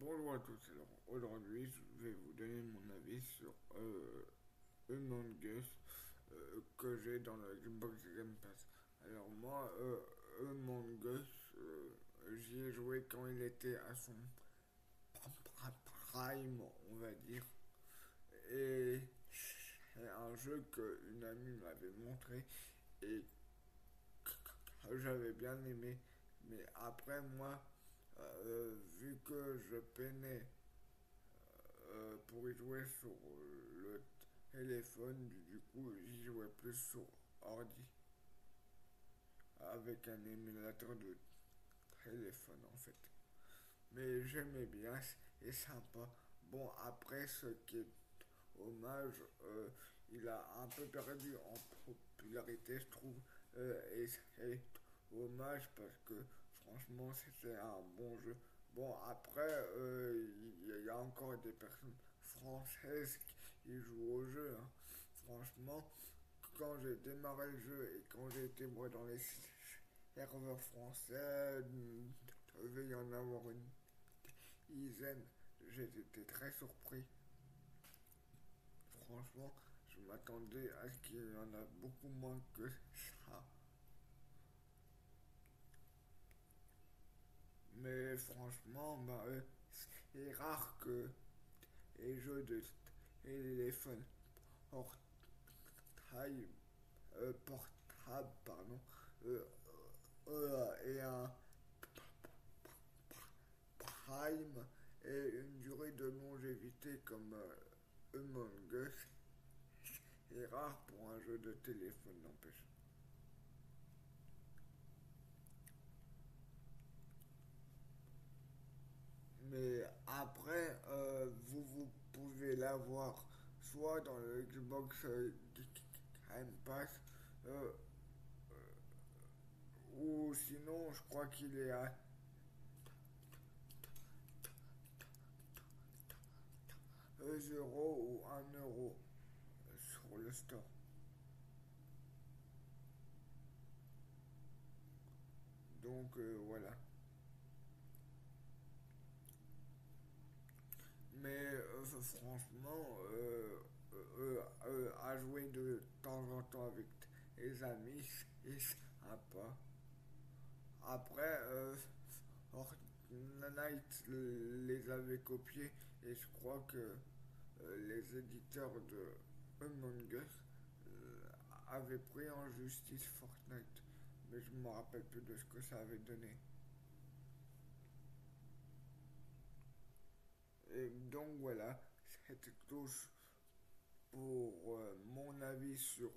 Bonjour à tous, alors aujourd'hui je vais vous donner mon avis sur euh, Among euh, que j'ai dans le Xbox Game Pass. Alors moi, euh, Among euh, j'y ai joué quand il était à son prime, on va dire. Et c'est un jeu qu'une amie m'avait montré et que j'avais bien aimé. Mais après moi, euh, vu que je peinais euh, pour y jouer sur le téléphone, du coup j'y jouais plus sur ordi avec un émulateur de téléphone en fait. Mais j'aimais bien, c'est sympa. Bon après ce qui est hommage, euh, il a un peu perdu en popularité je trouve. et c'est hommage parce que franchement c'était un bon jeu. Bon après euh, il y a encore des personnes françaises qui jouent au jeu. Hein. Franchement quand j'ai démarré le jeu et quand j'ai été moi dans les serveurs français, il devait y en avoir une dizaine. J'étais très surpris. Franchement, je m'attendais à ce qu'il y en a beaucoup moins que ça. Mais franchement, bah, euh, c'est rare que les jeux de téléphone portable, euh, portable pardon, euh, euh, et un prime et une durée de longévité comme Among Us est rare pour un jeu de téléphone, n'empêche. Mais après, euh, vous, vous pouvez l'avoir soit dans le Xbox euh, Game Pass, euh, euh, ou sinon, je crois qu'il est à 2 euros ou 1 euro sur le store. Donc voilà. Mais euh, franchement, euh, euh, euh, à jouer de temps en temps avec les amis, c'est sympa. Après, Fortnite les avait copiés et je crois que les éditeurs de Among Us avaient pris en justice Fortnite. Mais je ne me rappelle plus de ce que ça avait donné. Et donc voilà, c'était tout pour euh, mon avis sur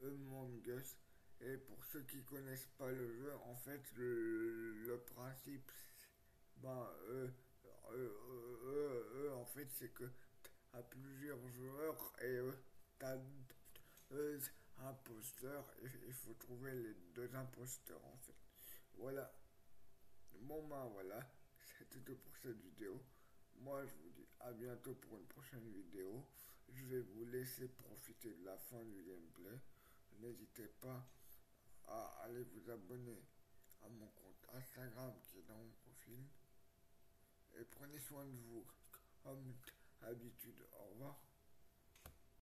Among Us. Et pour ceux qui connaissent pas le jeu, en fait, le, principe, ben, euh, euh, en fait, c'est que à plusieurs joueurs et t'as et il faut trouver les deux imposteurs en fait. Voilà. Bon ben voilà, c'était tout pour cette vidéo. Moi, je vous dis à bientôt pour une prochaine vidéo. Je vais vous laisser profiter de la fin du gameplay. N'hésitez pas à aller vous abonner à mon compte Instagram qui est dans mon profil. Et prenez soin de vous, comme d'habitude. Au revoir.